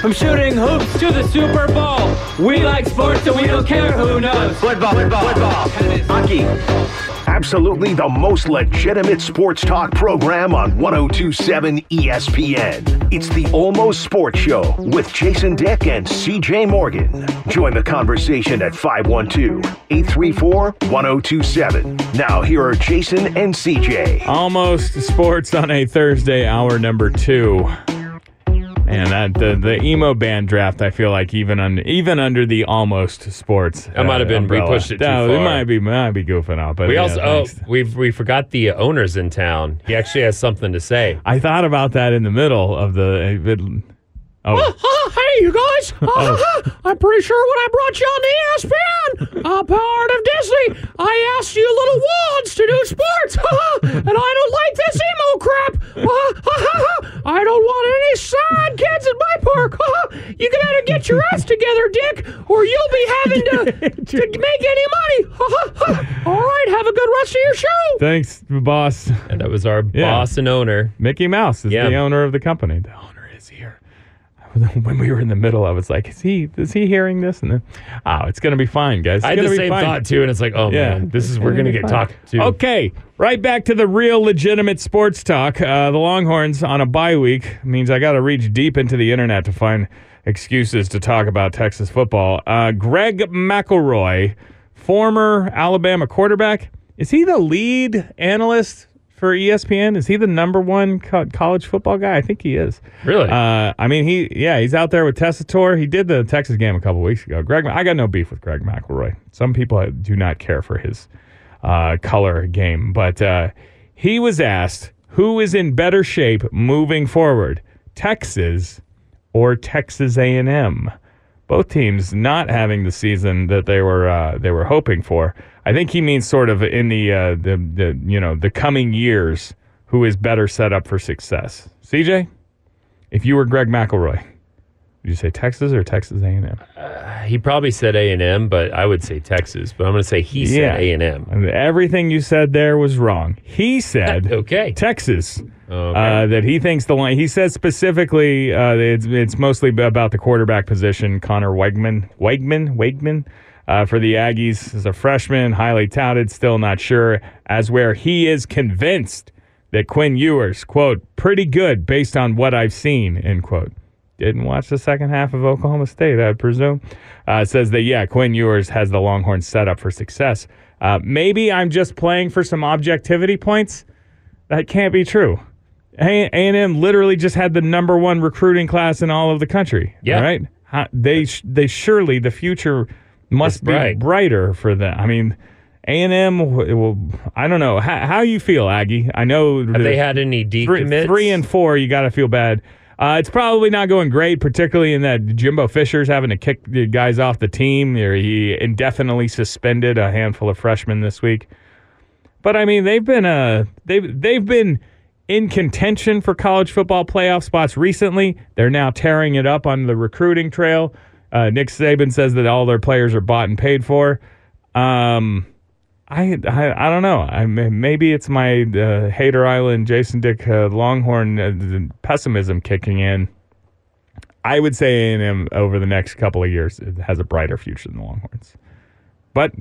From shooting hoops to the Super Bowl. We like sports and we don't care who knows. Football, football, football, hockey. Absolutely the most legitimate sports talk program on 1027 ESPN. It's the Almost Sports Show with Jason Dick and CJ Morgan. Join the conversation at 512 834 1027. Now, here are Jason and CJ. Almost sports on a Thursday, hour number two. And that the, the emo band draft, I feel like even under even under the almost sports, That might have uh, been- we pushed it too No, It far. might be might be goofing off, but We yeah, also oh we we forgot the owners in town. He actually has something to say. I thought about that in the middle of the. It, oh, hey, you guys. Oh. I'm pretty sure when I brought you on the ESPN, a part of Disney, I asked you little wands to do sports. and I don't like this emo crap. I don't want any sad kids in my park. you better get your ass together, Dick, or you'll be having to, to make any money. All right, have a good rest of your show. thanks, boss. And that was our Yeah. boss and owner. Mickey Mouse is Yeah. the owner of the company. The owner is here. When we were in the middle, I was like, "Is he? Is he hearing this?" And then, oh, it's gonna be fine, guys. It's I had the same fine. thought too, and it's like, oh Yeah, man, this is we're gonna be get fine. talked to. Okay, right back to the real legitimate sports talk. Uh, the Longhorns on a bye week means I got to reach deep into the internet to find excuses to talk about Texas football. Uh, Greg McElroy, former Alabama quarterback, is he the lead analyst for ESPN? Is he the number one co- college football guy? I think he is. Really? Uh, I mean, he yeah, he's out there with Tessitore. He did the Texas game a couple weeks ago. Greg, I got no beef with Greg McElroy. Some people do not care for his uh, color game, but uh, he was asked who is in better shape moving forward, Texas or Texas A&M. Both teams not having the season that they were uh, they were hoping for. I think he means sort of in the uh, the the you know the coming years, who is better set up for success. CJ, if you were Greg McElroy, would you say Texas or Texas A&M? he probably said A and M, but I would say Texas. But I'm gonna say he Yeah. said A and M. And Everything you said there was wrong. He said Okay. Texas. Okay. Uh, that he thinks the line. He says specifically uh, it's it's mostly about the quarterback position. Conner Weigman, Wegman, Wegman, uh, for the Aggies is a freshman, highly touted, still not sure. As where he is convinced that Quinn Ewers, quote, pretty good based on what I've seen, end quote. Didn't watch the second half of Oklahoma State, I presume. Uh, says that yeah, Quinn Ewers has the Longhorns set up for success. Uh, maybe I'm just playing for some objectivity points. That can't be true. A and M literally just had the number one recruiting class in all of the country. Yeah. right. How, they they surely the future must be bright. brighter for them. I mean, A and M. Well, I don't know how, how you feel, Aggie. I know Have they had any three, decommits? three and four. You got to feel bad. Uh, it's probably not going great, particularly in that Jimbo Fisher's having to kick the guys off the team. He indefinitely suspended a handful of freshmen this week. But I mean, they've been uh they've they've been in contention for college football playoff spots recently. They're now tearing it up on the recruiting trail. Uh, Nick Saban says that all their players are bought and paid for. Um, I, I I don't know. I maybe it's my uh, Hater Island Jason Dick uh, Longhorn uh, pessimism kicking in. I would say A&M over the next couple of years has a brighter future than the Longhorns. But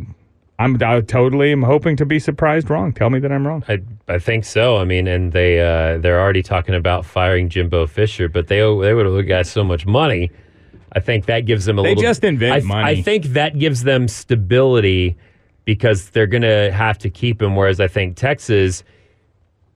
I'm I totally am hoping to be surprised wrong. Tell me that I'm wrong. I I think so. I mean, and they uh, they're already talking about firing Jimbo Fisher, but they they would have got so much money. I think that gives them a They little. just invent I, th- money. I think that gives them stability because they're going to have to keep him. Whereas I think Texas,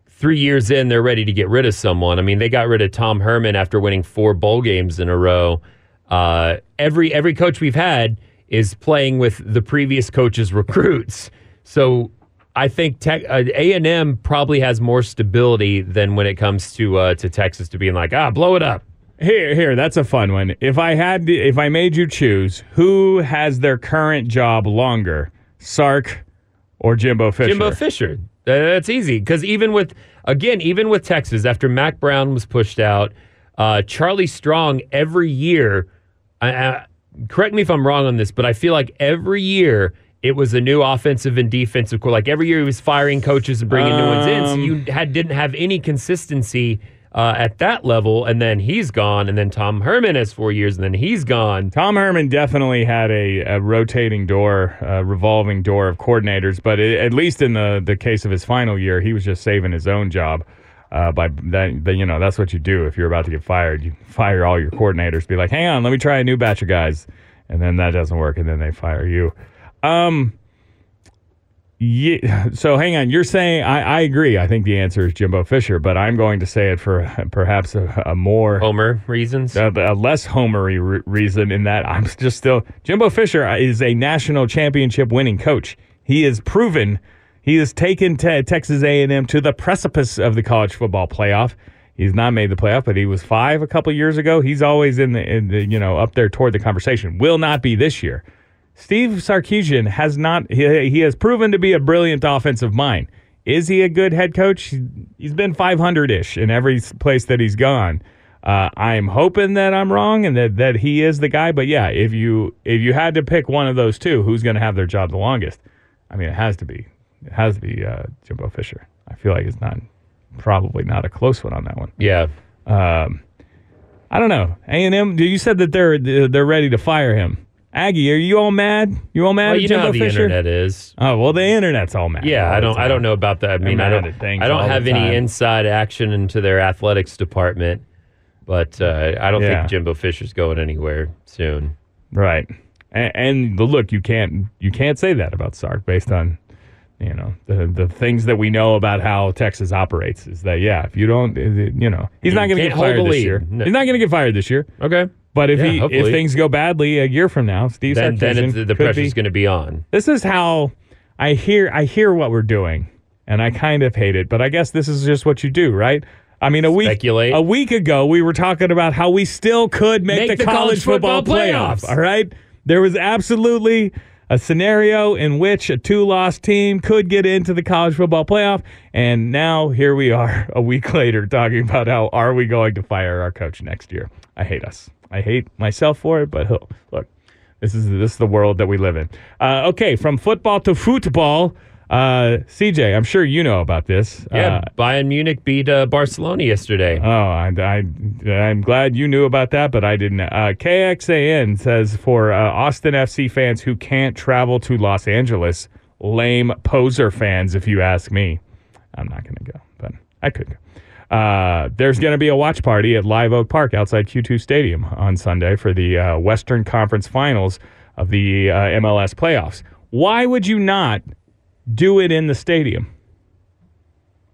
three years in, they're ready to get rid of someone. I mean, they got rid of Tom Herman after winning four bowl games in a row. Uh, every every coach we've had is playing with the previous coach's recruits. So I think tech, uh, A&M probably has more stability than when it comes to uh, to Texas to being like, ah, blow it up. Here, here, that's a fun one. If I had, to, if I made you choose, who has their current job longer, Sark or Jimbo Fisher? Jimbo Fisher. That's easy because even with again, even with Texas, after Mack Brown was pushed out, uh, Charlie Strong every year. I, I, correct me if I'm wrong on this, but I feel like every year it was a new offensive and defensive core. Like every year he was firing coaches and bringing new ones in, so Um, you had didn't have any consistency uh, at that level, and then he's gone, and then Tom Herman has four years, and then he's gone. Tom Herman definitely had a, a rotating door, a revolving door of coordinators, but it, at least in the, the case of his final year, he was just saving his own job. Uh, by that, that, you know, that's what you do if you're about to get fired. You fire all your coordinators. Be like, hang on, let me try a new batch of guys, and then that doesn't work, and then they fire you. Um, yeah. So hang on. You're saying I, I agree. I think the answer is Jimbo Fisher, but I'm going to say it for perhaps a, a more Homer reasons. a, a less homery re- reason in that I'm just still Jimbo Fisher is a national championship winning coach. He has proven he has taken te- Texas A&M to the precipice of the college football playoff. He's not made the playoff, but he was five a couple years ago. He's always in the, in the you know up there toward the conversation. Will not be this year. Steve Sarkisian has not. He, he has proven to be a brilliant offensive mind. Is he a good head coach? He's been 500 ish in every place that he's gone. Uh, I'm hoping that I'm wrong and that, that he is the guy. But yeah, if you if you had to pick one of those two, who's going to have their job the longest? I mean, it has to be it has to be uh, Jimbo Fisher. I feel like it's not probably not a close one on that one. Yeah. Um, I don't know. A and M. You said that they're they're ready to fire him. Aggie, are you all mad? You all mad Well, at you Jimbo know how the Fisher? internet is. Oh well, the internet's all mad. Yeah, all I don't. I don't know about that. I mean, I don't. I don't have any inside action into their athletics department, but uh, I don't Yeah. think Jimbo Fisher's going anywhere soon. Right. And, and the look, you can't you can't say that about Sark based on you know the the things that we know about how Texas operates. Is that yeah, if you don't, you know, he's not going to get fired this year. No. He's not going to get fired this year. Okay. But if Yeah, he if things go badly a year from now, Steve Then, then Sarkisian it's, the pressure's going to be on. This is how I hear I hear what we're doing, and I kind of hate it. But I guess this is just what you do, right? I mean, a week Speculate. a week ago we were talking about how we still could make, Make the, the college, college football, football playoffs. playoffs. All right, there was absolutely a scenario in which a two-loss team could get into the college football playoff, and now here we are a week later talking about how are we going to fire our coach next year? I hate us. I hate myself for it, but oh, look, this is this is the world that we live in. Uh, okay, from football to football. Uh, CJ, I'm sure you know about this. Yeah, Uh, Bayern Munich beat uh, Barcelona yesterday. Oh, I, I, I'm glad you knew about that, but I didn't. Uh, KXAN says for uh, Austin FC fans who can't travel to Los Angeles, lame poser fans, if you ask me. I'm not going to go, but I could go. Uh, there's going to be a watch party at Live Oak Park outside Q2 Stadium on Sunday for the uh, Western Conference Finals of the uh, MLS playoffs. Why would you not do it in the stadium?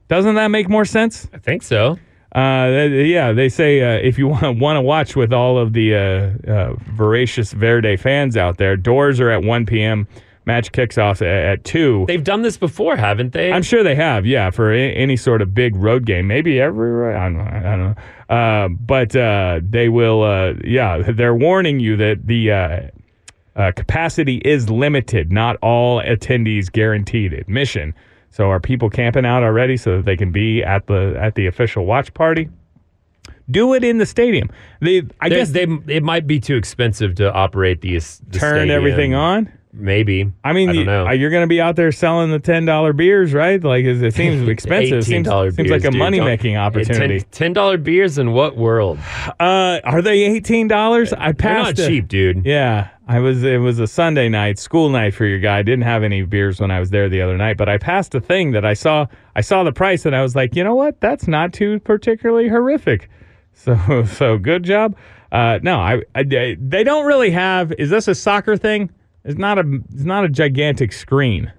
Doesn't that make more sense? I think so. Uh, yeah, they say uh, if you want to watch with all of the uh, uh, voracious Verde fans out there, doors are at 1 p.m. Match kicks off at, 2. They've done this before, haven't they? I'm sure they have, yeah, for a- any sort of big road game. Maybe every, I don't know. I don't know. Uh, but uh, they will, uh, yeah, they're warning you that the uh, uh, capacity is limited. Not all attendees guaranteed admission. So are people camping out already so that they can be at the at the official watch party? Do it in the stadium. They, I guess, they it might be too expensive to operate the, the turn stadium. everything on. Maybe. I mean, I you- know. uh, you're going to be out there selling the ten dollar beers, right? Like it it seems expensive. seems, $18 seems like a dude. money making opportunity. Ten dollar beers in what world? Uh, are they eighteen dollars? I passed. They're not a- cheap, dude. Yeah, I was. It was a Sunday night, school night for your guy. I didn't have any beers when I was there the other night, but I passed a thing that I saw. I saw the price, and I was like, you know what? That's not too particularly horrific. So, so good job. Uh, no, I, I. They don't really have. Is this a soccer thing? It's not a. It's not a gigantic screen.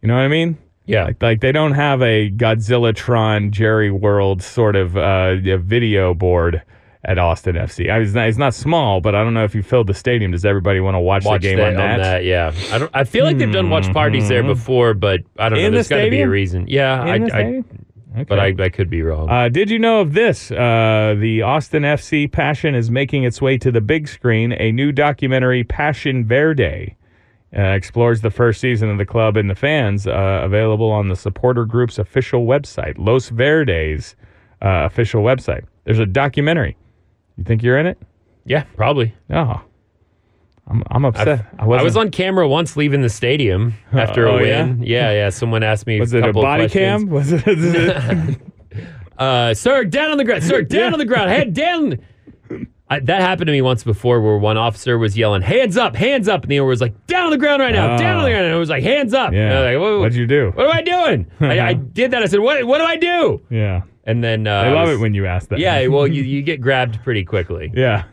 You know what I mean? Yeah. Like, like they don't have a Godzilla-tron Jerry World sort of uh, video board at Austin FC. I, it's, not, it's not small, but I don't know if you filled the stadium. Does everybody want to watch, Watch the game that, on that? Mm-hmm. Yeah. I don't. I feel like they've done watch parties there before, but I don't know. In the There's got to be a reason. Yeah. I, In the I? Okay. but I, I could be wrong. Uh, did you know of this? Uh, the Austin FC Passion is making its way to the big screen. A new documentary, Passion Verde, uh, explores the first season of the club and the fans. Uh, available on the supporter group's official website, Los Verdes uh, official website. There's a documentary. You think you're in it? yeah, probably. Oh, I'm, I'm upset. I was on camera once leaving the stadium after Oh, a win. Yeah? yeah, Someone asked me Was a it a body cam? Was it? uh, sir, down on the ground, sir, down on the ground, head down. I, that happened to me once before where one officer was yelling, hands up, hands up. And the other was like, down on the ground right now, down on the Oh. ground. And it was like, hands up. I Yeah. like, "Whoa, What'd you do? What am I doing? I, I did that. I said, what, what do I do? Yeah. And then uh, I love was- it when you ask that. Yeah, well, you, you get grabbed pretty quickly. yeah.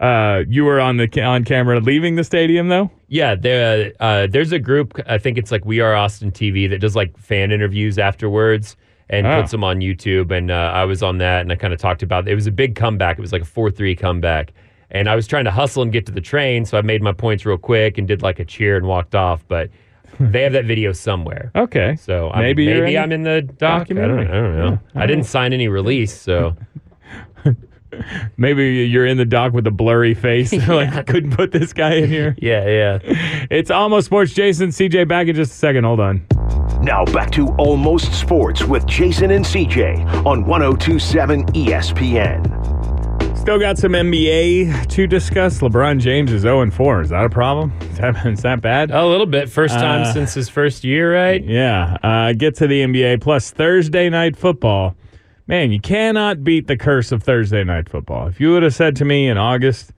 Uh, you were on the on camera leaving the stadium though. Yeah, there, uh, there's a group, I think it's like We Are Austin TV, that does like fan interviews afterwards and Oh. puts them on YouTube. And uh, I was on that and I kind of talked about it. was a big comeback. It was like a 4 3 comeback. And I was trying to hustle and get to the train. So I made my points real quick and did like a cheer and walked off. But they have that video somewhere. Okay. So I'm, Maybe maybe, in I'm in the doc. I don't, documentary. I don't know. I didn't sign any release. So Maybe you're in the dock with a blurry face. like I couldn't put this guy in here. yeah, yeah. It's almost sports. Jason, CJ, back in just a second. Hold on. Now back to Almost Sports with Jason and CJ on 1027 ESPN. Still got some NBA to discuss. LeBron James is 0 4. Is that a problem? Is that, is that bad? A little bit. First time Uh, since his first year, right? Yeah. Uh, get to the NBA. Plus Thursday night football. Man, you cannot beat the curse of Thursday night football. If you would have said to me in August,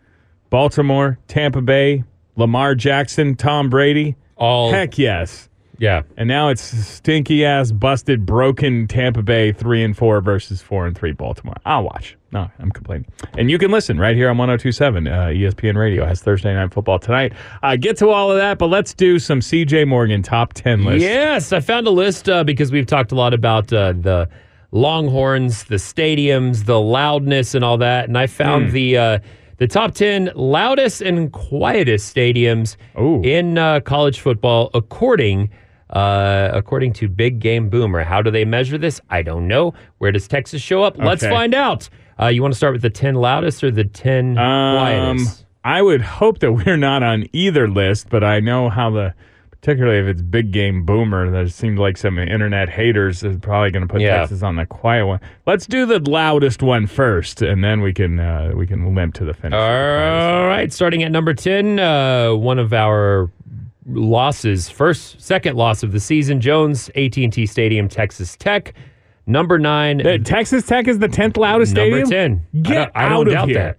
Baltimore, Tampa Bay, Lamar Jackson, Tom Brady, All heck yes. yeah. And now it's stinky ass, busted, broken Tampa Bay three and four versus four and three Baltimore. I'll watch. No, I'm complaining. And you can listen right here on 1027 uh, ESPN Radio has Thursday night football tonight. Uh, get to all of that, but let's do some CJ Morgan top 10 list. Yes, I found a list uh, because we've talked a lot about uh, the Longhorns, the stadiums, the loudness, and all that. And I found the uh, the top ten loudest and quietest stadiums Ooh. in uh, college football, according uh, according to Big Game Boomer. How do they measure this? I don't know. Where does Texas show up? Let's find out. Uh, you want to start with the ten loudest or the ten Um, quietest? I would hope that we're not on either list, but I know how the, particularly if it's big game boomer, there seemed like some internet haters is probably going to put Yeah. Texas on the quiet one. Let's do the loudest one first, and then we can uh, we can limp to the finish. with the. All right, starting at number 10, uh, one of our losses, first, second loss of the season, Jones, AT&T Stadium, Texas Tech. Number 9, The Texas Tech is the tenth loudest number stadium. 10. Get I don't, I out don't of doubt here. that.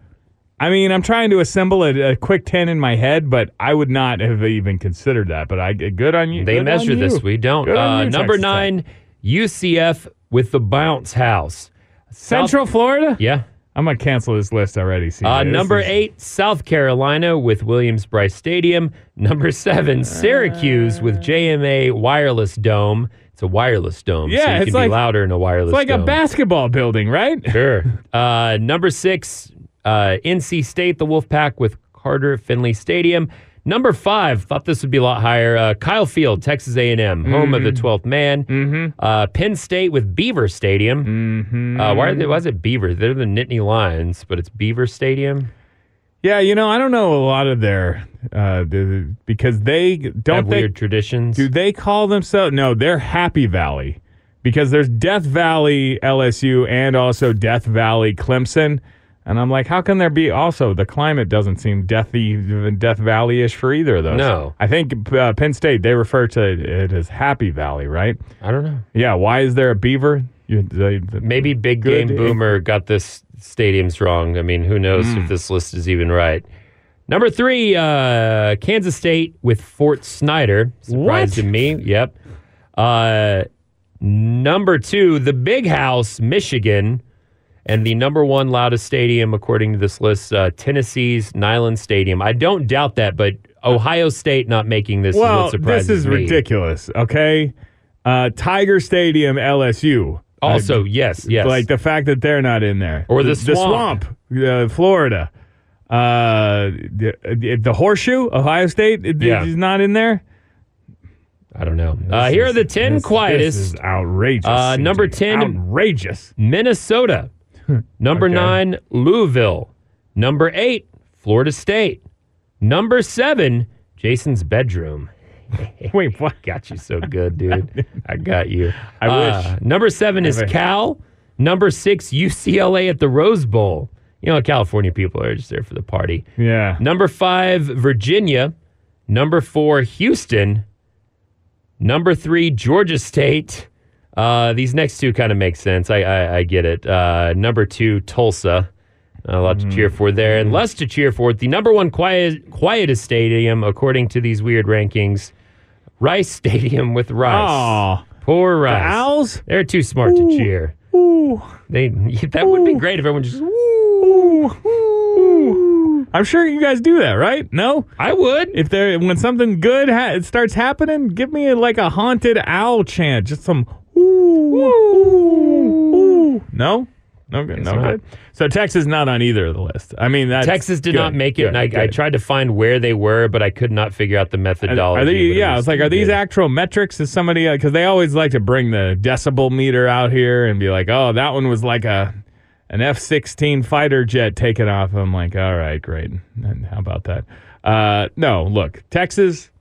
I mean, I'm trying to assemble a, a quick ten in my head, but I would not have even considered that. But I good on you. They good measure this. We don't. Uh, you, number Texas Tech. 9, UCF with the bounce house. Central Florida. Yeah. I'm gonna cancel this list already. Uh, number is- eight, South Carolina with Williams Brice Stadium. Number seven, Syracuse with JMA Wireless Dome. It's a wireless dome, so Yeah, you it's can like- be louder in a wireless It's like dome. a basketball building, right? Sure. Uh, number six, uh, NC State, the Wolfpack with Carter Finley Stadium. Number five, thought this would be a lot higher. Uh, Kyle Field, Texas A&M, home of the 12th man. Mm-hmm. Uh, Penn State with Beaver Stadium. Mm-hmm. Uh, why, are they, why is it Beaver? They're the Nittany Lions, but it's Beaver Stadium. Yeah, you know, I don't know a lot of their uh, because they don't Have they weird traditions. do they call themselves? No, they're Happy Valley because there's Death Valley LSU and also Death Valley Clemson. And I'm like, how can there be also the climate doesn't seem deathy, Death Valley ish for either of those? No. I think uh, Penn State they refer to it as Happy Valley, right? I don't know. Yeah. Why is there a beaver? You, they, the- Maybe Big Game Boomer got this stadiums wrong. I mean, who knows Hmm. if this list is even right. Number three, uh, Kansas State with Fort Snyder. Surprise to me. Yep. Uh, number two, the Big House, Michigan. And the number one loudest stadium, according to this list, uh, Tennessee's Neyland Stadium. I don't doubt that, but Ohio State not making this is Well, what this is me. ridiculous. Okay, uh, Tiger Stadium, LSU. Also, Uh, yes, yes. like the fact that they're not in there, Or the the swamp. swamp, uh, Florida, uh, the, the horseshoe, Ohio State is Yeah. not in there. I don't know. Uh, here are the 10 This- quietest. This is outrageous. Uh, number 10. outrageous. Minnesota. Number Okay. nine, Louisville. Number eight, Florida State. Number seven, Jason's bedroom. Wait, what? Got you so good, dude. I got you. I Uh, wish. Number seven is Cal. Number six, UCLA at the Rose Bowl. You know, California people are just there for the party. Yeah. Number five, Virginia. Number four, Houston. Number three, Georgia State. Uh, these next two kind of make sense. I, I, I get it. Uh, number two, Tulsa. A lot to cheer for there, and less to cheer for. The number one quiet, quietest stadium, according to these weird rankings, Rice Stadium with Rice. Aw. Poor Rice. Owls? They're too smart to cheer. They that would be great if everyone just. I'm sure you guys do that, right? No? I would. If there when something good ha- it starts happening, give me like a haunted owl chant, just some ooh, ooh, ooh. No? No good. No good. So Texas not on either of the list. I mean, that's Texas did good, not make it, good, and I, I good. tried to find where they were, but I could not figure out the methodology. Are they, but it yeah, it's like, are these actual metrics? Is somebody because they always like to bring the decibel meter out here and be like, oh, that one was like a an F sixteen fighter jet taking off. I'm like, all right, great. And how about that? Uh, no, look, Texas.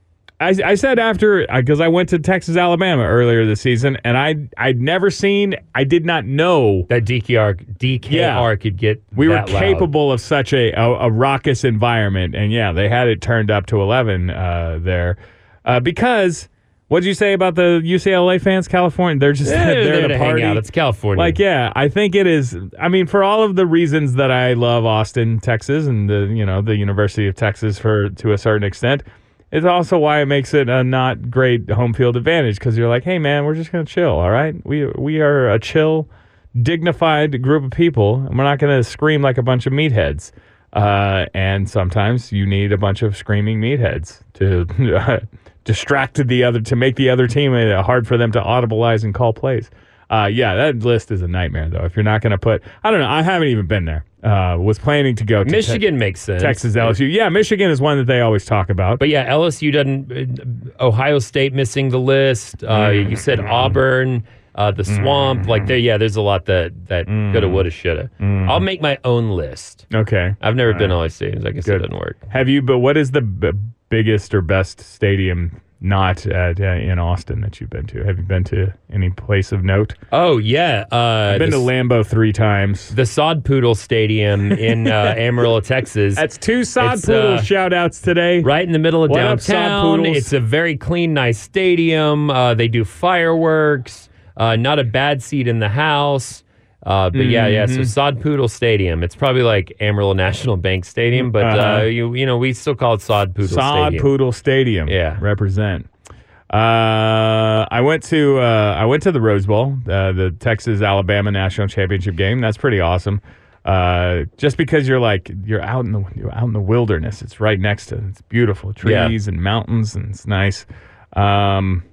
I, I said after because I went to Texas, Alabama earlier this season, and I I'd never seen, I did not know that DKR DKR Yeah. could get. we were that loud. capable of such a, a a raucous environment, and yeah, they had it turned up to eleven uh, there uh, because. What did you say about the UCLA fans, California? They're just Yeah, they're they're to to hang party. out. It's California. Like, yeah, I think it is. I mean, for all of the reasons that I love Austin, Texas, and the you know the University of Texas for to a certain extent, it's also why it makes it a not great home field advantage because you're like, hey man, we're just gonna chill. All right, we we are a chill, dignified group of people, and we're not gonna scream like a bunch of meatheads. Uh, and sometimes you need a bunch of screaming meatheads to distract the other to make the other team uh, hard for them to audibilize and call plays. Uh, yeah, that list is a nightmare though. If you're not going to put, I don't know, I haven't even been there. Uh, was planning to go to Te- Michigan makes sense. Texas, LSU. Yeah, Michigan is one that they always talk about. But yeah, LSU doesn't. uh, Ohio State missing the list. Uh, Mm. You said Auburn, uh, the Swamp. Like there, yeah, there's a lot that that Mm. coulda, woulda, shoulda. I'll make my own list. okay, I've never been to all these stadiums. I guess Good. it doesn't work. have you? But what is the b- biggest or best stadium not at, uh, in Austin that you've been to? Have you been to any place of note? Oh yeah, uh, I've been the, to Lambeau three times. the Sod Poodle Stadium in uh, Amarillo, Texas. That's two sod It's, poodle uh, shout outs today. right in the middle of What downtown. It's a very clean, nice stadium. Uh, they do fireworks. Uh, not a bad seat in the house. Uh, but yeah, yeah. Mm-hmm. So Sod Poodle Stadium. It's probably like Amarillo National Bank Stadium, but Uh-huh. uh, you you know we still call it Sod Poodle Sod Stadium. Poodle Stadium. Yeah. represent. Uh, I went to uh, I went to the Rose Bowl, uh, the Texas Alabama national championship game. That's pretty awesome. Uh, just because you're like you're out in the you're out in the wilderness. It's right next to it's beautiful trees and mountains and it's nice. Um,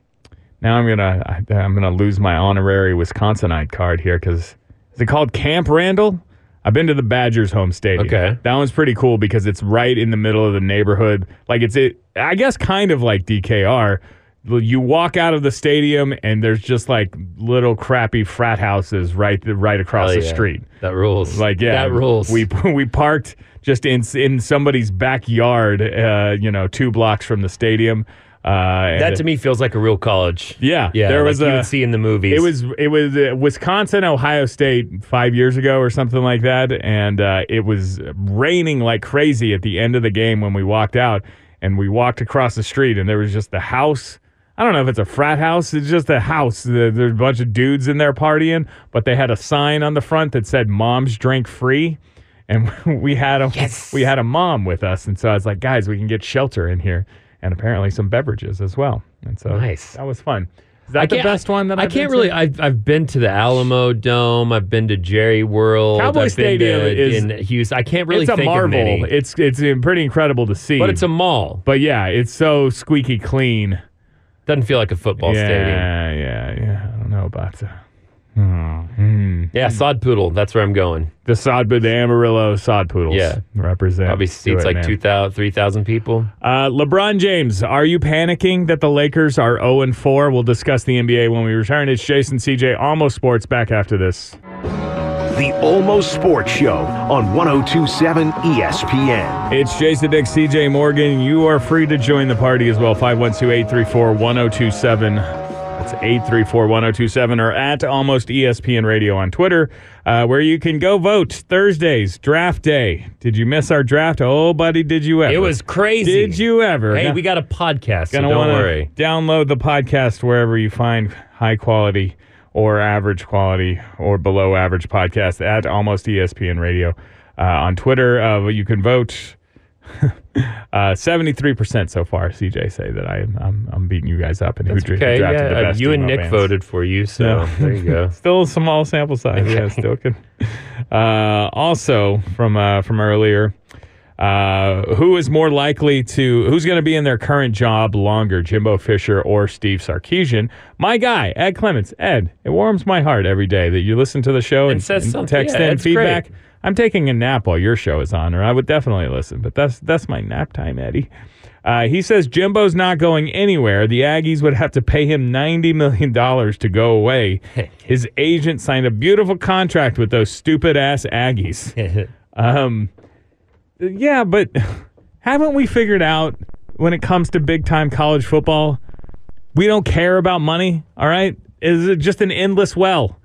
now I'm gonna I, I'm gonna lose my honorary Wisconsinite card here because is it called Camp Randall? I've been to the Badgers home stadium. Okay. That one's pretty cool because it's right in the middle of the neighborhood. Like it's it I guess kind of like DKR. You walk out of the stadium and there's just like little crappy frat houses right right across Hell the yeah. street. That rules. Like yeah, that rules. We we parked just in in somebody's backyard, uh, you know, two blocks from the stadium. Uh, that to me feels like a real college. yeah, Yeah, There like was you a would see in the movies. it was it was uh, Wisconsin, Ohio State five years ago or something like that, and uh, it was raining like crazy at the end of the game when we walked out, and we walked across the street, and there was just the house. I don't know if it's a frat house. It's just a house. There's a bunch of dudes in there partying, but they had a sign on the front that said "Moms drink free," and we had a Yes. we had a mom with us, and so I was like, guys, we can get shelter in here, and apparently some beverages as well, and so Nice. that was fun. Is that I the best one that I I've can't been to? really. I've I've been to the Alamo Dome. I've been to Jerry World. Cowboy I've been Stadium to, is- in Houston. I can't really it's a marvel. It's it's uh, pretty incredible to see. but it's a mall. but yeah, it's so squeaky clean. Doesn't feel like a football yeah, stadium. yeah, yeah. Yeah. I don't know about the hmm. Yeah, Sod Poodle. That's where I'm going. the sod, the Amarillo sod poodles. Yeah. represent. Probably seats it, like man. 2,000, 3,000 people. Uh, LeBron James, are you panicking that the Lakers are 0 and 4? We'll discuss the NBA when we return. It's Jason CJ, Almost Sports. Back after this. The Almost Sports Show on 1027 ESPN. It's Jason Dick, CJ Morgan. You are free to join the party as well. 512 834 1027. That's 834 1027 or at Almost ESPN Radio on Twitter, uh, where you can go vote Thursdays, draft day. Did you miss our draft? Oh, buddy, did you ever? It was crazy. Did you ever? Hey, Now- we got a podcast, so Gonna don't wanna worry. Download the podcast wherever you find high quality or average quality or below average podcast at Almost ESPN Radio. Uh, on Twitter, uh, you can vote. Uh, Seventy-three percent so far. CJ say that I I'm, I'm beating you guys up and who That's dra- okay. drafted Yeah, the uh, best you and emo Nick bands. voted for you, so Yeah. there you go. Still a small sample size. Yeah, still can. Uh, also from uh, from earlier, uh, who is more likely to who's going to be in their current job longer, Jimbo Fisher or Steve Sarkisian? My guy, Ed Clements. Ed, it warms my heart every day that you listen to the show and, says and something. text Yeah, in it's feedback. great. I'm taking a nap while your show is on, or I would definitely listen. But that's that's my nap time, Eddie. Uh, he says Jimbo's not going anywhere. The Aggies would have to pay him $90 million to go away. His agent signed a beautiful contract with those stupid ass Aggies. Um, yeah, but haven't we figured out when it comes to big time college football, we don't care about money, all right? Is it just an endless well?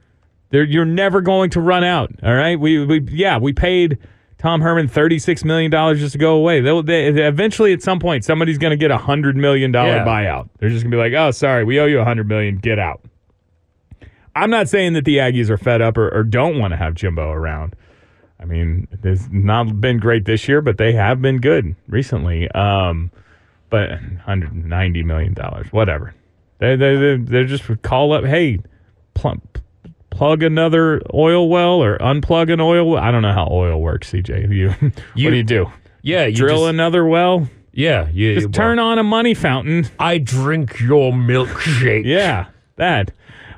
There, you're never going to run out, all right? We, we yeah, we paid Tom Herman $36 million just to go away. They'll, they, eventually, at some point, somebody's going to get a $100 million Yeah. buyout. They're just going to be like, oh, sorry, we owe you a 100 million, get out. I'm not saying that the Aggies are fed up or, or don't want to have Jimbo around. I mean, it's not been great this year, but they have been good recently. Um, but 190 million dollars, whatever. They they they they just call up, hey, pl- plug another oil well or unplug an oil. well. I don't know how oil works, CJ. You, what do you do? Yeah, you Drill just, another well? Yeah, you Just turn on a money fountain. I drink your milkshake. Yeah, that.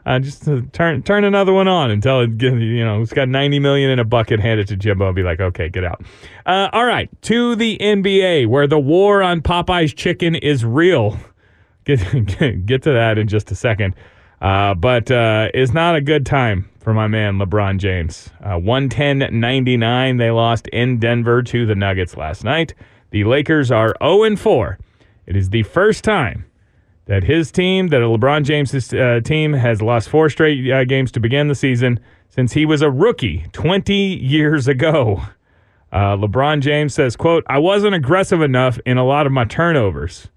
Uh, just to turn turn another one on until it you know it's got ninety million in a bucket. Hand it to Jimbo and be like, okay, get out. Uh, all right, to the NBA where the war on Popeye's chicken is real. Get get, get to that in just a second. Uh, but uh, it's not a good time for my man LeBron James. Uh, 110-99 they lost in Denver to the Nuggets last night. The Lakers are 0 4. It is the first time that his team, that LeBron James' uh, team, has lost four straight uh, games to begin the season since he was a rookie 20 years ago. Uh, LeBron James says, quote, I wasn't aggressive enough in a lot of my turnovers.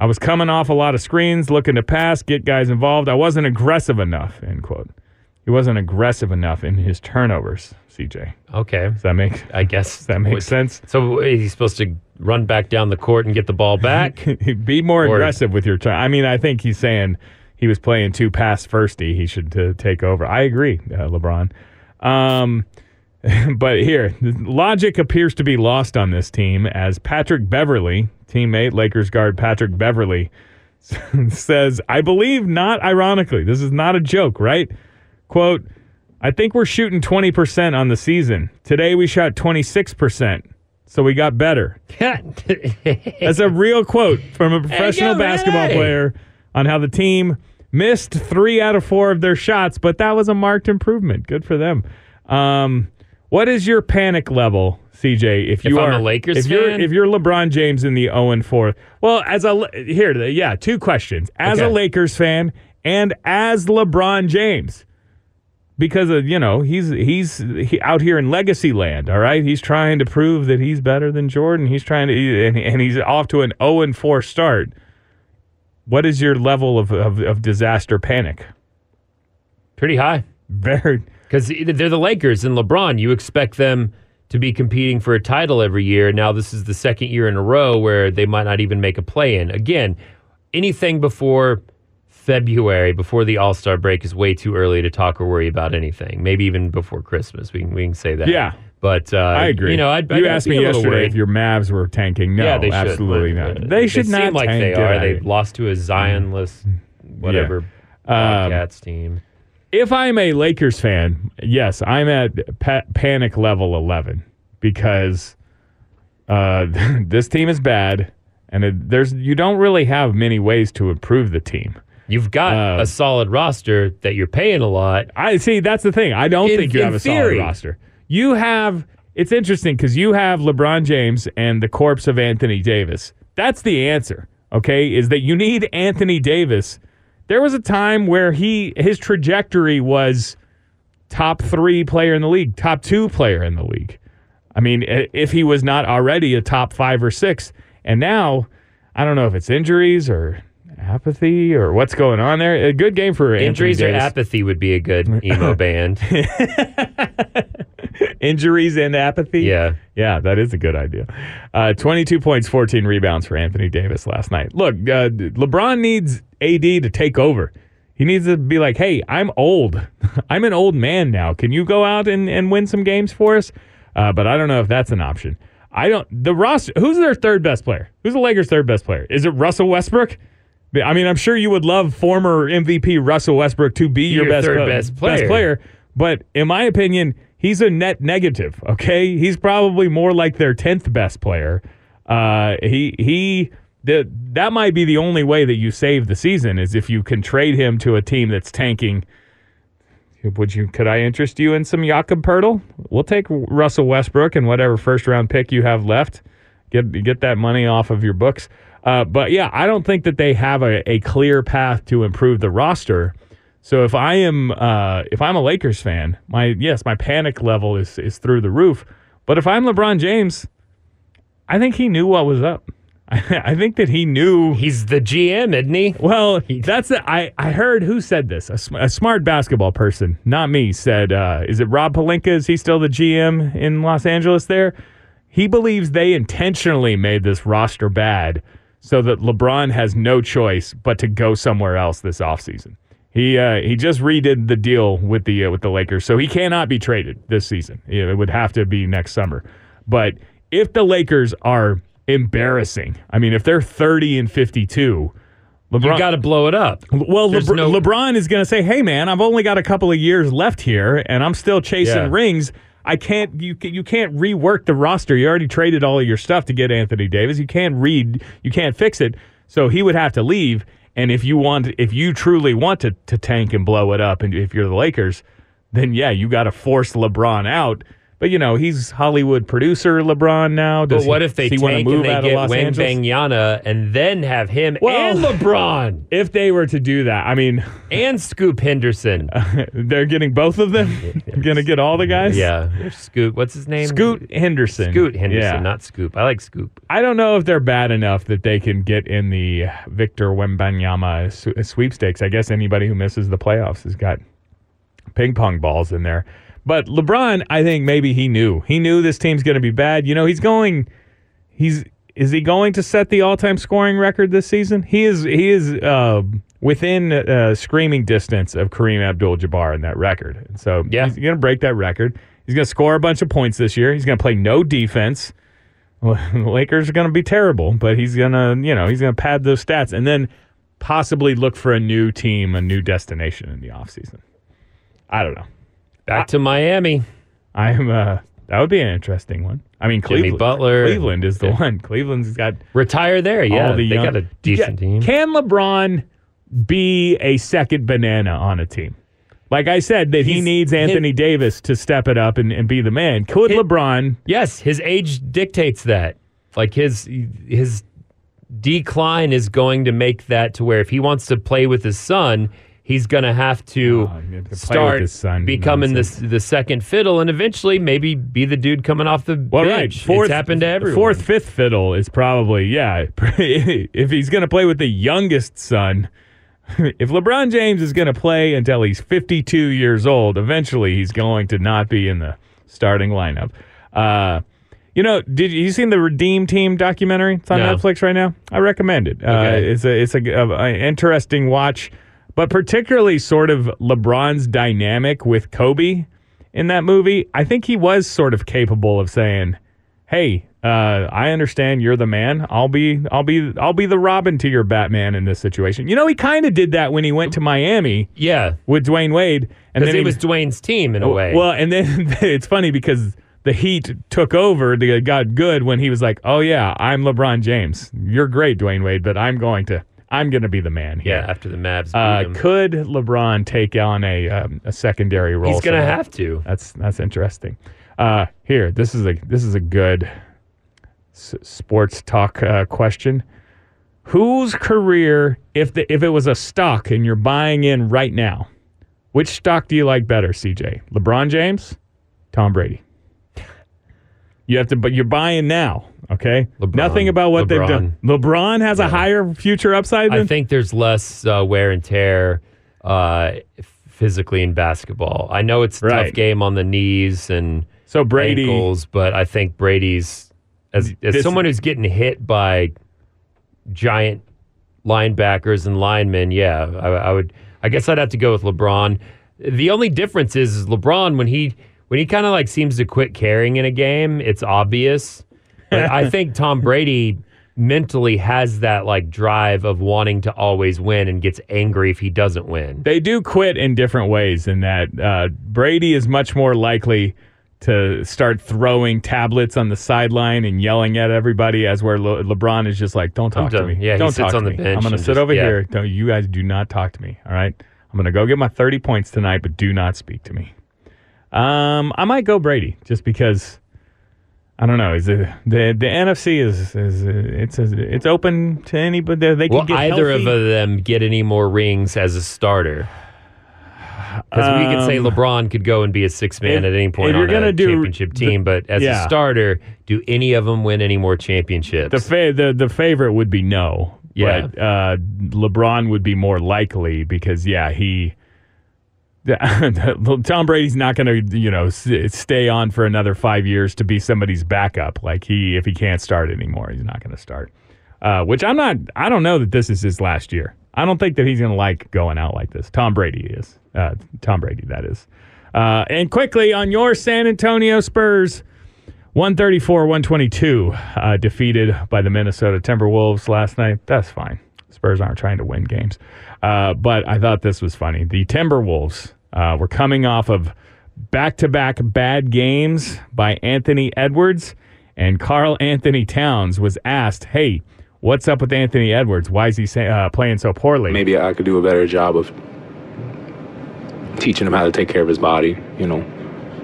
I was coming off a lot of screens, looking to pass, get guys involved. I wasn't aggressive enough, end quote. He wasn't aggressive enough in his turnovers, CJ. Okay, Does that make, I guess does that makes sense? So he's supposed to run back down the court and get the ball back. Be more Or- aggressive with your turn. I mean, I think he's saying he was playing too pass firsty. He should uh, take over. I agree, uh, LeBron. Um, but here, logic appears to be lost on this team as Patrick Beverley, teammate Lakers guard Patrick Beverley, says, I believe not ironically, this is not a joke, right? Quote, I think we're shooting 20% on the season. Today we shot 26%, so we got better. That's a real quote from a professional go, basketball player on how the team missed three out of four of their shots, but that was a marked improvement. Good for them. Um, what is your panic level, CJ? If you I'm are a Lakers if you're fan? if you're LeBron James in the 0 and 4, well, as a here, yeah, two questions. As a Lakers fan and as LeBron James because of you know he's he's he, out here in legacy land all right he's trying to prove that he's better than jordan he's trying to and, and he's off to an 0 and 4 start what is your level of, of, of disaster panic Pretty high. very Because they're the Lakers and LeBron. You expect them to be competing for a title every year. Now, this is the second year in a row where they might not even make a play in. Again, anything before February, before the All Star break, is way too early to talk or worry about anything. Maybe even before Christmas. We can, we can say that. Yeah. But uh, i agree You know, I'd, you I'd asked be me yesterday if your mavs were tanking no yeah, they absolutely but, not uh, they should seem not like tank, they are. They lost to a Zionless, whatever, Um, Bobcats team. If I'm a Lakers fan, yes, I'm at pa- panic level 11 because uh, this team is bad, and it, there's you don't really have many ways to improve the team. You've got Uh, a solid roster that you're paying a lot. I see. That's the thing. I don't In- think you have a theory. solid roster. You have. It's interesting because you have LeBron James and the corpse of Anthony Davis. That's the answer. Okay, is that you need Anthony Davis. There was a time where he his trajectory was top three player in the league, top two player in the league. I mean, if he was not already a top five or six, and now I don't know if it's injuries or apathy or what's going on there. A good game for Anthony Injuries or Davis. apathy would be a good emo band. Injuries and apathy. Yeah. Yeah, that is a good idea. Uh, 22 points, 14 rebounds for Anthony Davis last night. Look, uh, LeBron needs AD to take over. He needs to be like, hey, I'm old. I'm an old man now. Can you go out and, and win some games for us? Uh, but I don't know if that's an option. I don't. The roster. Who's their third best player? Who's the Lakers' third best player? Is it Russell Westbrook? I mean, I'm sure you would love former MVP Russell Westbrook to be your, your best, third uh, best player. player. But in my opinion, he's a net negative. Okay, he's probably more like their tenth best player. Uh, he he. The, that might be the only way that you save the season is if you can trade him to a team that's tanking. Would you? Could I interest you in some Jakob Poeltl? We'll take Russell Westbrook and whatever first round pick you have left. Get get that money off of your books. Uh, but yeah, I don't think that they have a, a clear path to improve the roster. So if I am uh, if I'm a Lakers fan, my yes, my panic level is is through the roof. But if I'm LeBron James, I think he knew what was up. I think that he knew He's the GM, isn't he? well, that's it. I, I heard who said this. A, sm- a smart basketball person, not me, said, uh, is it Rob Pelinka? Is he still the GM in Los Angeles there? He believes they intentionally made this roster bad so that LeBron has no choice but to go somewhere else this offseason. He uh, he just redid the deal with the uh, with the Lakers, so he cannot be traded this season. It would have to be next summer. But if the Lakers are embarrassing, I mean, if they're thirty and fifty-two, LeBron You got to blow it up. well, Lebr- no- LeBron is going to say, "Hey, man, I've only got a couple of years left here, and I'm still chasing Yeah. rings. I can't. You you can't rework the roster. You already traded all of your stuff to get Anthony Davis. You can't read. You can't fix it. So he would have to leave. And if you want, if you truly want to to tank and blow it up, and if you're the Lakers, then yeah, you got to force LeBron out." But you know he's Hollywood producer LeBron now. Does But what he, if they he want to tank move and they out get Angeles? And then have him Well- and LeBron If they were to do that, I mean, and Scoop Henderson? they're getting both of them. Going to get all the guys. yeah, Scoop. What's his name? Scoot Henderson. Scoot Henderson, Yeah. not Scoop. I like Scoop. I don't know if they're bad enough that they can get in the Victor Wembanyama sweepstakes. I guess anybody who misses the playoffs has got ping pong balls in there. But LeBron, I think maybe he knew. He knew this team's going to be bad. You know, he's going. He's is he going to set the all-time scoring record this season? He is. He is uh, within uh, screaming distance of Kareem Abdul-Jabbar in that record. And so Yeah. he's going to break that record. He's going to score a bunch of points this year. He's going to play no defense. The Lakers are going to be terrible, but he's going to, you know, he's going to pad those stats and then possibly look for a new team, a new destination in the offseason. I don't know. Back to Miami. I'm uh that would be an interesting one. I mean, Jimmy Cleveland, Butler. Cleveland is the Yeah. one. Cleveland's got Retire there. Yeah, the they young. got a decent Yeah, team. Can LeBron be a second banana on a team? Like I said, that he needs Anthony Davis to step it up and, and be the man. Could Hit- LeBron? Yes, his age dictates that. Like his his decline is going to make that to where if he wants to play with his son, he's going to have to Oh, to start his son. becoming the Nonsense. the second fiddle and eventually maybe be the dude coming off the Well, bench. right. it's happened to everyone. Fourth, fifth fiddle is probably yeah. if he's going to play with the youngest son, if LeBron James is going to play until he's 52 years old, eventually he's going to not be in the starting lineup. Uh, you know, did you, seen the Redeem Team documentary? It's on No. Netflix right now. I recommend it. Uh, it's a it's a, a- a interesting watch, but particularly sort of LeBron's dynamic with Kobe in that movie. I think he was sort of capable of saying, "Hey, uh, I understand you're the man. I'll be I'll be I'll be the Robin to your Batman in this situation." You know, he kind of did that when he went to Miami yeah, with Dwyane Wade, and then it he, was Dwayne's team in a way. well, and then it's funny because the Heat took over. They got good when he was like, "Oh yeah, I'm LeBron James. You're great, Dwyane Wade, but I'm going to I'm going to be the man here." yeah, after the Mavs Uh, could LeBron take on a um, a secondary role? he's going to have to. That's that's interesting. Uh, here, this is a this is a good s- sports talk uh, question. Whose career, if the if it was a stock and you're buying in right now, which stock do you like better, CJ? LeBron James, Tom Brady. You have to, but you're buying now. Okay, LeBron. nothing about what they've done. LeBron has a higher future upside. Than I think there's less uh, wear and tear uh, physically in basketball. I know it's a Right. tough game on the knees and so. Brady, ankles, but I think Brady's as, as This- someone who's getting hit by giant linebackers and linemen. Yeah, I, I would. I guess I'd have to go with LeBron. The only difference is, is LeBron when he when he kind of like seems to quit caring in a game, it's obvious. But I think Tom Brady mentally has that like drive of wanting to always win and gets angry if he doesn't win. they do quit in different ways. In that uh, Brady is much more likely to start throwing tablets on the sideline and yelling at everybody, as where Le- LeBron is just like, "Don't talk to me. Yeah, don't sits talk on the me. bench I'm going to sit just- over yeah. here. Don't you guys do not talk to me. All right, I'm going to go get my 30 points tonight, but do not speak to me." Um, I might go Brady just because. I don't know. Is it the the NFC is is it's it's open to anybody? They can Will get either healthy. of them get any more rings as a starter? Because we could say LeBron could go and be a six man Um, at any point if you're on a do championship the- team, but as yeah. a starter, do any of them win any more championships? The fa- the the favorite would be no. Yeah. But uh, LeBron would be more likely because yeah he. Tom Brady's not going to, you know, stay on for another five years to be somebody's backup. Like he, if he can't start anymore, he's not going to start. Uh, which I'm not. I don't know that this is his last year. I don't think that he's going to like going out like this. Tom Brady is. Uh, Tom Brady, that is. Uh, and quickly on your San Antonio Spurs, 134 122, uh, defeated by the Minnesota Timberwolves last night. That's fine. Spurs aren't trying to win games. Uh, but I thought this was funny. The Timberwolves uh, were coming off of back to back bad games by Anthony Edwards, and Karl-Anthony Towns was asked, Hey, what's up with Anthony Edwards? Why is he say, uh, playing so poorly? maybe I could do a better job of teaching him how to take care of his body, you know,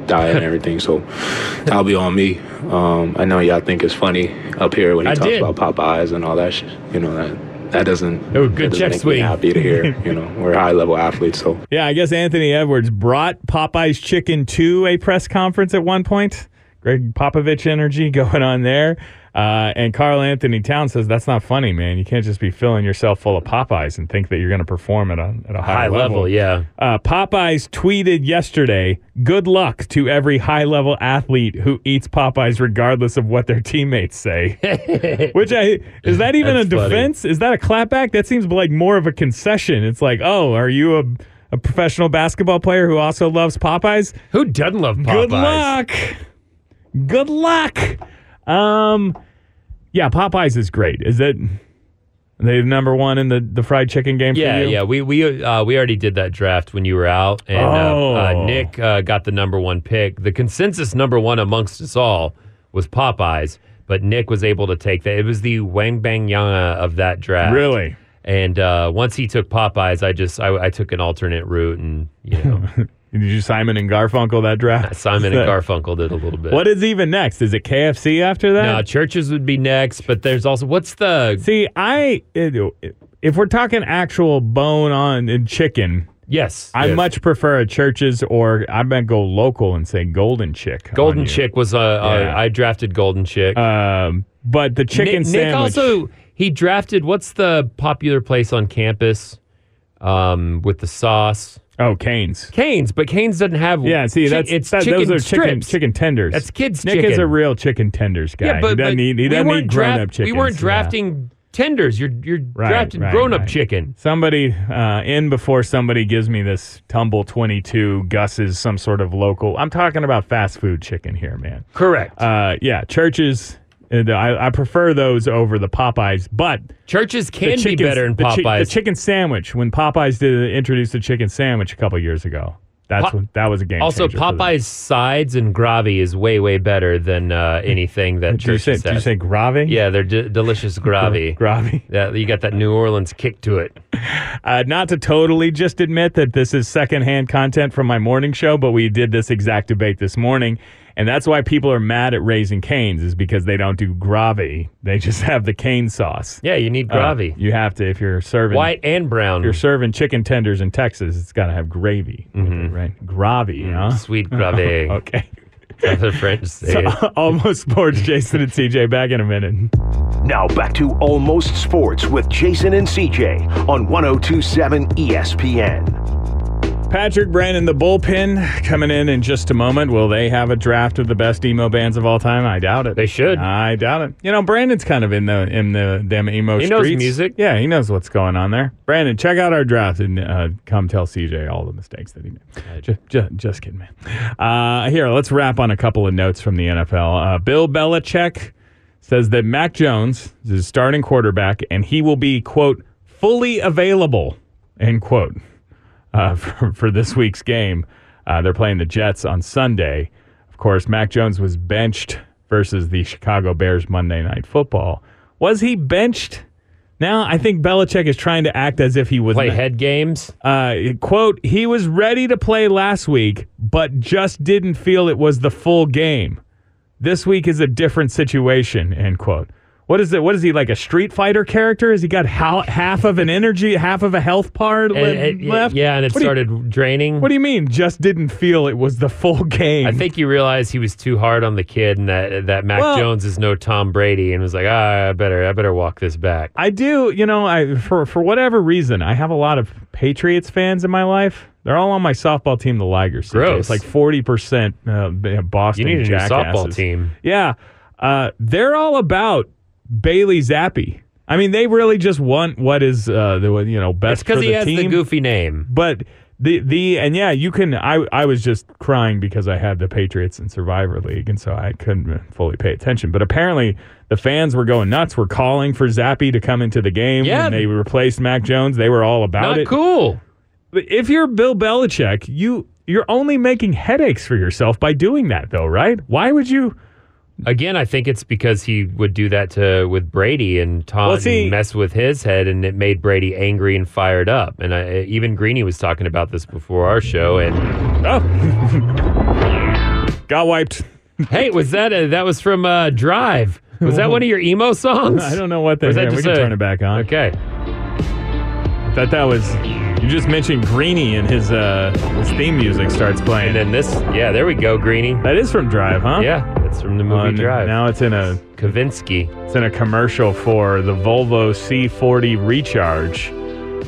diet and everything. So that'll be on me. Um, I know y'all think it's funny up here when he I talks did. about Popeyes and all that shit. You know, that that doesn't, Oh, good doesn't check swing. happy to hear. You know, we're high level athletes, so Yeah, I guess Anthony Edwards brought Popeye's chicken to a press conference at one point. Gregg Popovich energy going on there. Uh, and Karl-Anthony Town says that's not funny, man. You can't just be filling yourself full of Popeyes and think that you're going to perform at a, at a high, High level, yeah. Uh, Popeyes tweeted yesterday, "Good luck to every high-level athlete who eats Popeyes, regardless of what their teammates say." Which I is that even a That's funny. defense? Is that a clapback? That seems like more of a concession. It's like, oh, are you a a professional basketball player who also loves Popeyes? Who doesn't love Popeyes? Good luck. Good luck. Um, yeah, Popeyes is great. Is it? They number one in the, the fried chicken game Yeah, for you? yeah. We we uh, we already did that draft when you were out, and Oh. uh, uh, Nick uh, got the number one pick. The consensus number one amongst us all was Popeyes, but Nick was able to take that. It was the Wembanyama of that draft. Really? And uh, once he took Popeyes, I just I, I took an alternate route, and you know Did you Simon and Garfunkel that draft? Simon and Garfunkel did a little bit. What is even next? Is it KFC after that? No, Church's would be next, but there's also what's the See, I if we're talking actual bone on and chicken, yes? I yes. much prefer a Church's or I might go local and say golden chick. Golden. Chick was uh, Yeah. I drafted Golden Chick. Um, but the chicken Nick, Nick also he drafted what's the popular place on campus um, with the sauce? Oh, Canes. Canes, but Canes doesn't have. Yeah, see, that's it's that, those are chicken strips. chicken tenders. That's kids' Nick is a real chicken tenders guy. Yeah, but, he doesn't but need he we doesn't weren't need grown draft- up chicken. We weren't drafting tenders. You're you're drafting grown up chicken. Somebody uh, in before somebody gives me this tumble twenty two Gus's some sort of local. I'm talking about fast food chicken here, man. Correct. Uh, yeah, Church's. Uh, I, I prefer those over the Popeyes, but Church's can be better than the chi- Popeyes. the chicken sandwich when Popeyes did introduce the chicken sandwich a couple years ago. That's Po- when, that was a game. also, changer for them. Popeyes sides and gravy is way way better than uh, anything that you say? Church's Did you say gravy? Yeah, they're d- delicious gravy. Gravy. Yeah, you got that New Orleans kick to it. Uh, not to totally just admit that this is secondhand content from my morning show, but we did this exact debate this morning. And that's why people are mad at Raising Cane's, is because they don't do gravy. They just have the cane sauce. Yeah, you need Uh, gravy, you have to, if you're serving white and brown. if you're serving chicken tenders in Texas, it's got to have gravy, Mm-hmm. it, right? Gravy, huh? Sweet gravy. Okay. the French say it. Almost sports, Jason and CJ. Back in a minute. Now back to Almost Sports with Jason and CJ on 1027 ESPN. Patrick Brandon, the bullpen, coming in in just a moment. Will they have a draft of the best emo bands of all time? I doubt it. They should. I doubt it. You know, Brandon's kind of in the in the them emo. He knows music. Yeah, he knows what's going on there. Brandon, check out our draft and uh, come tell CJ all the mistakes that he made. Just, just, just kidding, man. Uh, here, let's wrap on a couple of notes from the NFL. Uh, Bill Belichick says that Mac Jones is starting quarterback and he will be quote fully available end quote uh, for, for this week's game. Uh, they're playing the Jets on Sunday. Of course, Mac Jones was benched versus the Chicago Bears Monday Night Football. Was he benched? Now I think Belichick is trying to act as if he was Play head games. uh, quote, he was ready to play last week, but just didn't feel it was the full game. This week is a different situation, end quote. What is it? What is he like a Street Fighter character? Has he got how, half of an energy, half of a health part le- left? yeah, and it What do you- started draining. what do you mean? Just didn't feel it was the full game. I think you realized he was too hard on the kid, and that that Mac Well- Jones is no Tom Brady, and was like, ah, I better, I better walk this back. I do, you know, I for for whatever reason, I have a lot of Patriots fans in my life. They're all on my softball team, the Ligers. Gross. It's like forty percent uh, Boston. You need a new softball team. Yeah, uh, they're all about Bailey Zappe. I mean, they really just want what is uh, the you know best It's because he has team. the goofy name. But the the and yeah, you can. I I was just crying because I had the Patriots in Survivor League, and so I couldn't fully pay attention. But apparently, the fans were going nuts. Were calling for Zappe to come into the game Yeah. when they replaced Mac Jones. They were all about Not it. cool. But if you're Bill Belichick, you you're only making headaches for yourself by doing that, though, right? Why would you? Again, I think it's because he would do that to with Brady and Tom Well, see- mess with his head, and it made Brady angry and fired up. And I, even Greeny was talking about this before our show. And Oh, got wiped. hey, was that a, that was from uh, Drive? Was that one of your emo songs? I don't know what Or that is. We just can a- turn it back on. Okay. Thought that was. You just mentioned Greeny and his uh his theme music starts playing. And then this, yeah, there we go, Greeny. that is from Drive, huh? Yeah, it's from the movie On- Drive. Now it's in a Kavinsky. it's in a commercial for the Volvo C40 Recharge,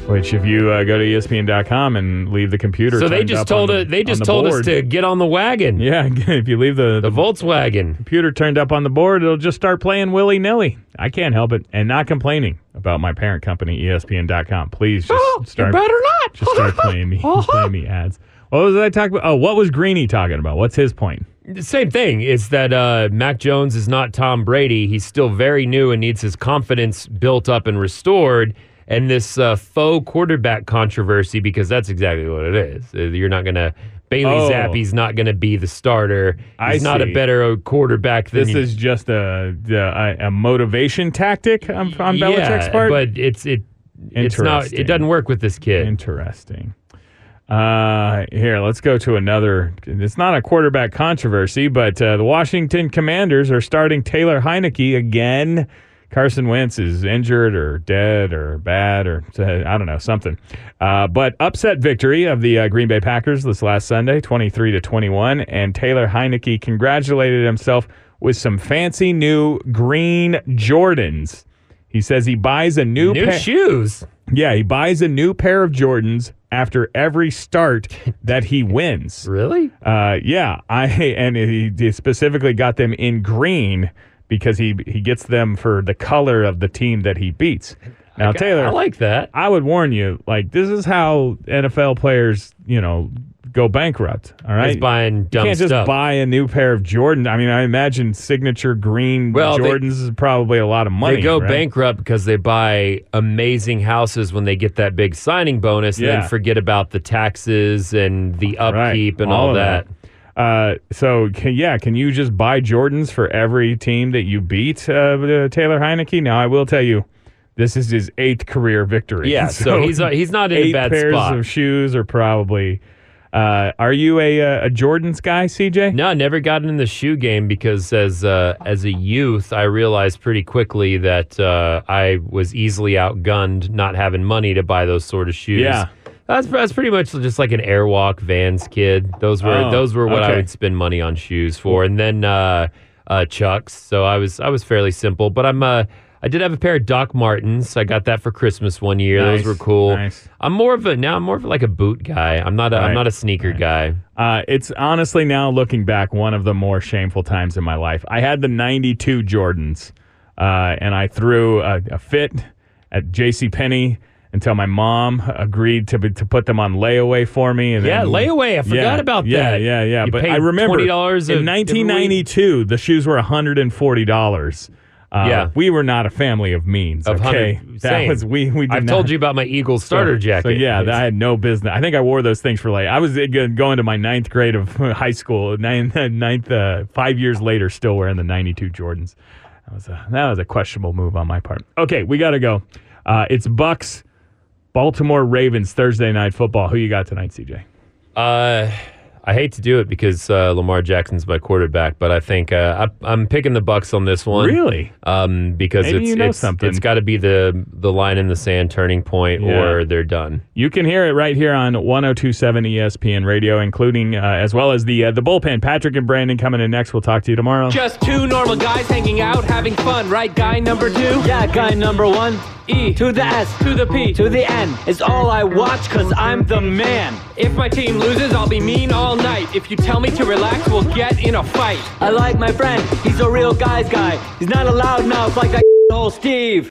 which if you uh, go to ESPN.com and leave the computer, So they just told the- They just the told us to get on the wagon. Yeah, if you leave the, The the Volkswagen. computer turned up on the board, it'll just start playing willy nilly. I can't help it, and not complaining about my parent company, ESPN.com. Please just Oh, start. better not. Just start playing me, playing me ads. What was I talking about? Oh, what was Greeny talking about? What's his point? The Same thing. It's that uh, Mac Jones is not Tom Brady. He's still very new and needs his confidence built up and restored. And this uh, faux quarterback controversy, because that's exactly what it is. Uh, You're not going to. Bailey Oh. Zappe's not going to be the starter. He's I not see. a better quarterback than This is just a a, a motivation tactic on, on yeah, Belichick's part. but it's it. It's not. It doesn't work with this kid. Interesting. Uh, here, let's go to another. It's not a quarterback controversy, but uh, the Washington Commanders are starting Taylor Heinicke again. Carson Wentz is injured or dead or bad or I don't know something. Uh, but upset victory of the uh, Green Bay Packers this last Sunday, twenty three to twenty one, and Taylor Heinicke congratulated himself with some fancy new green Jordans. He says he buys a new, New pa- shoes. yeah, he buys a new pair of Jordans after every start that he wins. Really? Uh, yeah, I and he he specifically got them in green because he he gets them for the color of the team that he beats. Now, Taylor, I like that. I would warn you, like this is how NFL players, you know, go bankrupt. All right, He's buying you can't just stuff. buy a new pair of Jordan. I mean, I imagine signature green Well, they- Jordans is probably a lot of money. They go right? bankrupt because they buy amazing houses when they get that big signing bonus, and then forget about the taxes and the upkeep and all, of that. Uh, so can, yeah, can you just buy Jordans for every team that you beat, uh, Taylor Heinicke? Now I will tell you, this is his eighth career victory. Yeah, so he's uh, he's not in a eight bad pairs spot. of shoes are probably. Uh, are you a uh, a Jordans guy, CJ? No, I never got in the shoe game because as uh, as a youth, I realized pretty quickly that uh, I was easily outgunned, not having money to buy those sort of shoes. Yeah. That's that's pretty much just like an Airwalk Vans kid. Those were Oh, those were what I would spend money on shoes for, and then uh, uh, Chucks. So I was I was fairly simple, but I'm uh, I did have a pair of Doc Martens. I got that for Christmas one year. Nice, Those were cool. nice. I'm more of a now. I'm more of like a boot guy. I'm not a Right, am not a sneaker guy. Uh, it's honestly now looking back one of the more shameful times in my life. I had the '92 Jordans, uh, and I threw a, a fit at J.C. Penney until my mom agreed to to put them on layaway for me. And Yeah, then- layaway. I forgot yeah, about yeah, that. Yeah, yeah, You But I remember $20 in 1992 the shoes were 140 dollars. Uh, Yeah. we were not a family of means. Of okay, that same. was we. We I've not- told you about my Eagles starter so, jacket. So yeah, I had no business. I think I wore those things for like I was uh, going to my ninth grade of high school. Ninth, ninth uh, five years later, still wearing the '92 Jordans. That was a that was a questionable move on my part. Okay, we got to go. Uh, it's Bucs, Baltimore Ravens Thursday night football. Who you got tonight, CJ? Uh, I hate to do it because uh, Lamar Jackson's my quarterback, but I think uh, I, I'm picking the Bucs on this one. Really? Um, because Maybe it's you know it's, something. it's got to be the the line in the sand turning point, Yeah. or they're done. You can hear it right here on 1027 ESPN Radio, including uh, as well as the uh, the bullpen. Patrick and Brandon coming in next. We'll talk to you tomorrow. Just two normal guys hanging out, having fun, right? Guy number two? Yeah, guy number one. E To the S. to the P. To the N. Is all I watch cause I'm the man. If my team loses, I'll be mean all night. If you tell me to relax, we'll get in a fight. I like my friend. He's a real guy's guy. He's not a loudmouth like that old Steve.